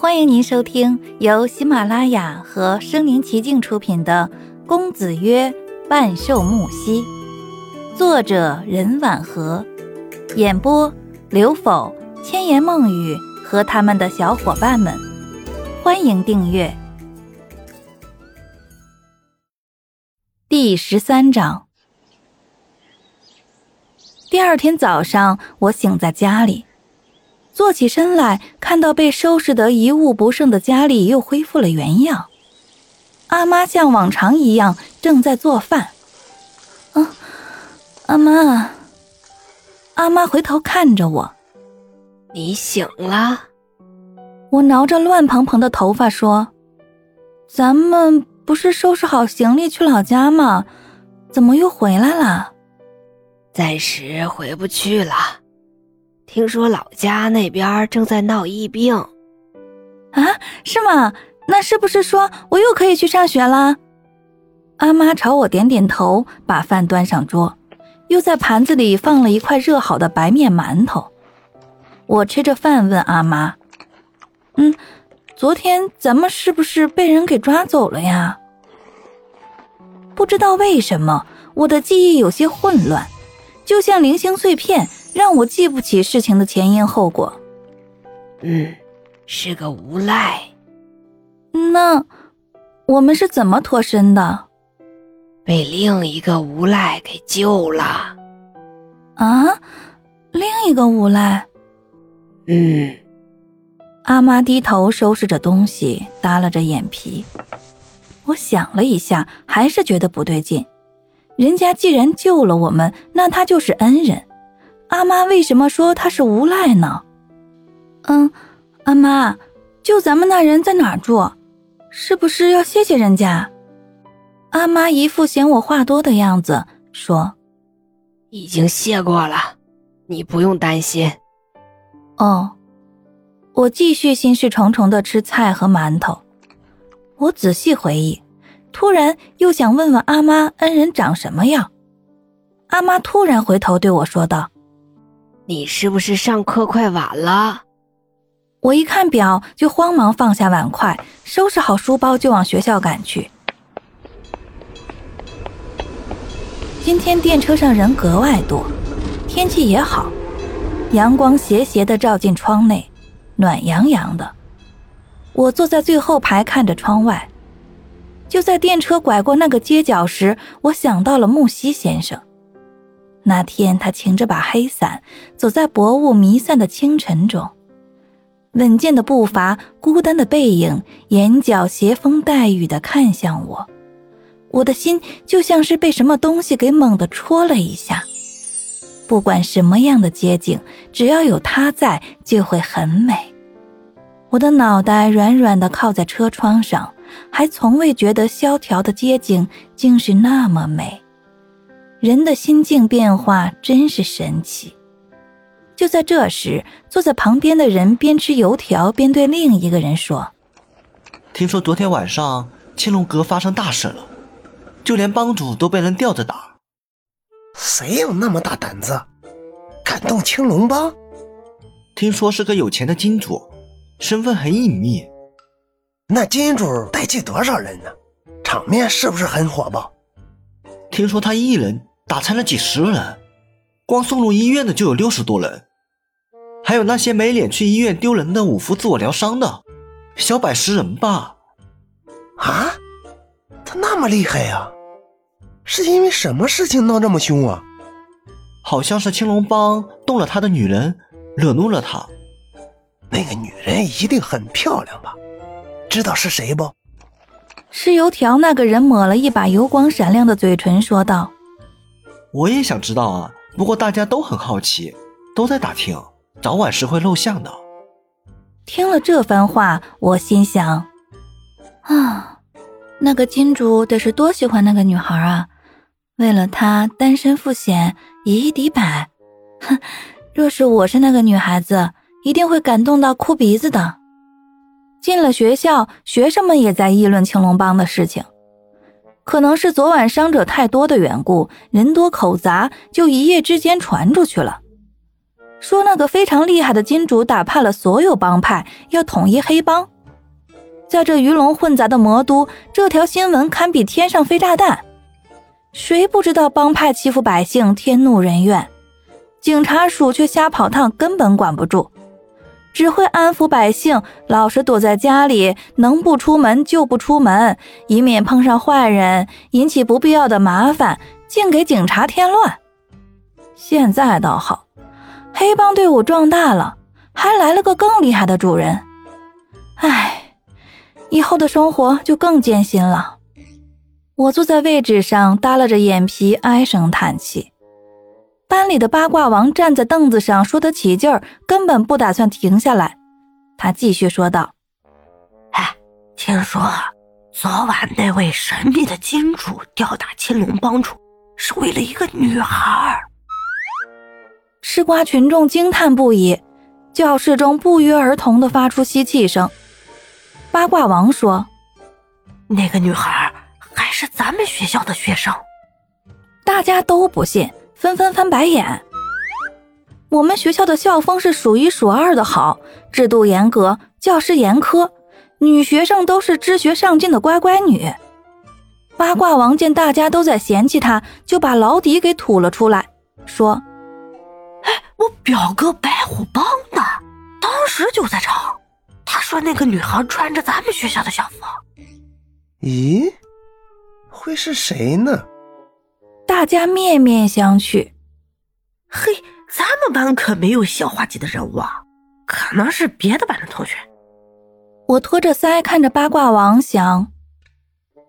欢迎您收听由喜马拉雅和声临其境出品的《公子曰万寿木兮》，作者任婉和，演播刘否、千言梦语和他们的小伙伴们。欢迎订阅。第十三章。第二天早上，我醒在家里。坐起身来，看到被收拾得一物不剩的家里又恢复了原样。阿妈像往常一样正在做饭。啊，阿妈！阿妈回头看着我：“你醒了？”我挠着乱蓬蓬的头发说：“咱们不是收拾好行李去老家吗？怎么又回来了？”暂时回不去了。听说老家那边正在闹疫病，啊，是吗？那是不是说我又可以去上学了？阿妈朝我点点头，把饭端上桌，又在盘子里放了一块热好的白面馒头。我吃着饭问阿妈：“嗯，昨天咱们是不是被人给抓走了呀？”不知道为什么，我的记忆有些混乱，就像零星碎片。让我记不起事情的前因后果。嗯，是个无赖。那我们是怎么脱身的？被另一个无赖给救了。啊，另一个无赖。嗯。阿妈低头收拾着东西，耷拉着眼皮。我想了一下，还是觉得不对劲。人家既然救了我们，那他就是恩人。阿妈为什么说他是无赖呢？嗯，阿妈，就咱们那人在哪住？是不是要谢谢人家？阿妈一副嫌我话多的样子，说：“已经谢过了，你不用担心。”哦，我继续心事重重的吃菜和馒头。我仔细回忆，突然又想问问阿妈恩人长什么样。阿妈突然回头对我说道。你是不是上课快晚了？我一看表，就慌忙放下碗筷，收拾好书包就往学校赶去。今天电车上人格外多，天气也好，阳光斜斜的照进窗内，暖洋洋的。我坐在最后排看着窗外。就在电车拐过那个街角时，我想到了木西先生。那天，他擎着把黑伞，走在薄雾弥散的清晨中，稳健的步伐，孤单的背影，眼角斜风带雨的看向我，我的心就像是被什么东西给猛地戳了一下。不管什么样的街景，只要有他在，就会很美。我的脑袋软软的靠在车窗上，还从未觉得萧条的街景竟是那么美。人的心境变化真是神奇。就在这时，坐在旁边的人边吃油条边对另一个人说：“听说昨天晚上青龙阁发生大事了，就连帮主都被人吊着打。谁有那么大胆子，敢动青龙帮？听说是个有钱的金主，身份很隐秘。那金主带去多少人呢？场面是不是很火爆？听说他一人。”打残了几十人，光送入医院的就有六十多人，还有那些没脸去医院丢人的五福自我疗伤的，小百十人吧。啊，他那么厉害呀？是因为什么事情闹这么凶啊？好像是青龙帮动了他的女人，惹怒了他。那个女人一定很漂亮吧？知道是谁不？吃油条那个人抹了一把油光闪亮的嘴唇，说道。我也想知道啊，不过大家都很好奇，都在打听，早晚是会露相的。听了这番话，我心想：啊，那个金主得是多喜欢那个女孩啊！为了她单身赴险，以一敌百。哼，若是我是那个女孩子，一定会感动到哭鼻子的。进了学校，学生们也在议论青龙帮的事情。可能是昨晚伤者太多的缘故，人多口杂，就一夜之间传出去了。说那个非常厉害的金主打怕了所有帮派，要统一黑帮。在这鱼龙混杂的魔都，这条新闻堪比天上飞炸弹。谁不知道帮派欺负百姓，天怒人怨，警察署却瞎跑趟，根本管不住，只会安抚百姓，老实躲在家里，能不出门就不出门，以免碰上坏人，引起不必要的麻烦，竟给警察添乱。现在倒好。黑帮队伍壮大了，还来了个更厉害的主人。唉，以后的生活就更艰辛了。我坐在位置上，耷拉着眼皮，唉声叹气。班里的八卦王站在凳子上，说得起劲儿，根本不打算停下来。他继续说道：“哎，听说昨晚那位神秘的金主吊打青龙帮主，是为了一个女孩。”吃瓜群众惊叹不已，教室中不约而同的发出吸气声。八卦王说：“那个女孩还是咱们学校的学生。”大家都不信，纷纷翻白眼。我们学校的校风是数一数二的好，制度严格，教师严苛，女学生都是知学上进的乖乖女。八卦王见大家都在嫌弃他，就把老底给吐了出来，说。哎我表哥白虎帮的，当时就在场。他说那个女孩穿着咱们学校的校服。咦，会是谁呢？大家面面相觑。嘿，咱们班可没有校花级的人物啊，可能是别的班的同学。我托着腮看着八卦王，想：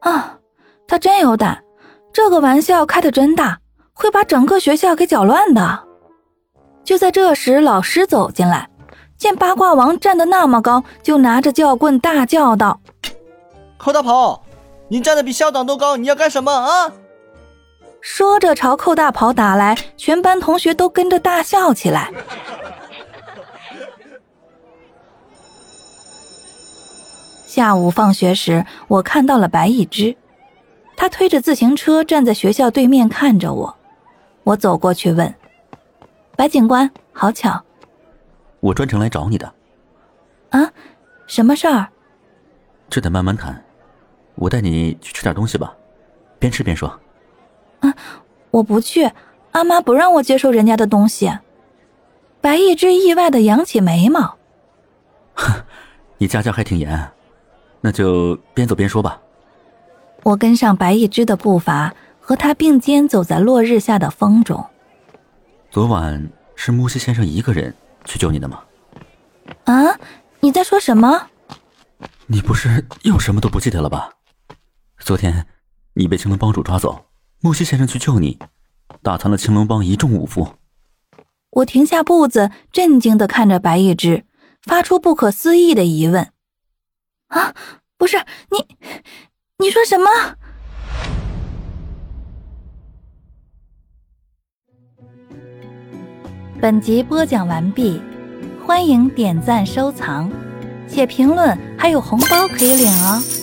啊，他真有胆，这个玩笑开的真大，会把整个学校给搅乱的。就在这时，老师走进来，见八卦王站得那么高，就拿着教棍大叫道：“寇大鹏，你站得比校长都高，你要干什么啊？”说着朝寇大跑打来，全班同学都跟着大笑起来。下午放学时，我看到了白一之，他推着自行车站在学校对面看着我，我走过去问。白警官，好巧，我专程来找你的。啊，什么事儿？这得慢慢谈。我带你去吃点东西吧，边吃边说。啊，我不去，阿妈不让我接受人家的东西。白一之意外的扬起眉毛。哼，你家教还挺严，那就边走边说吧。我跟上白一之的步伐，和他并肩走在落日下的风中。昨晚是木西先生一个人去救你的吗？啊，你在说什么？你不是又什么都不记得了吧？昨天你被青龙帮主抓走，木西先生去救你，打残了青龙帮一众武夫。我停下步子，震惊的看着白一之，发出不可思议的疑问：啊，不是你，你说什么？本集播讲完毕，欢迎点赞收藏，写评论还有红包可以领哦。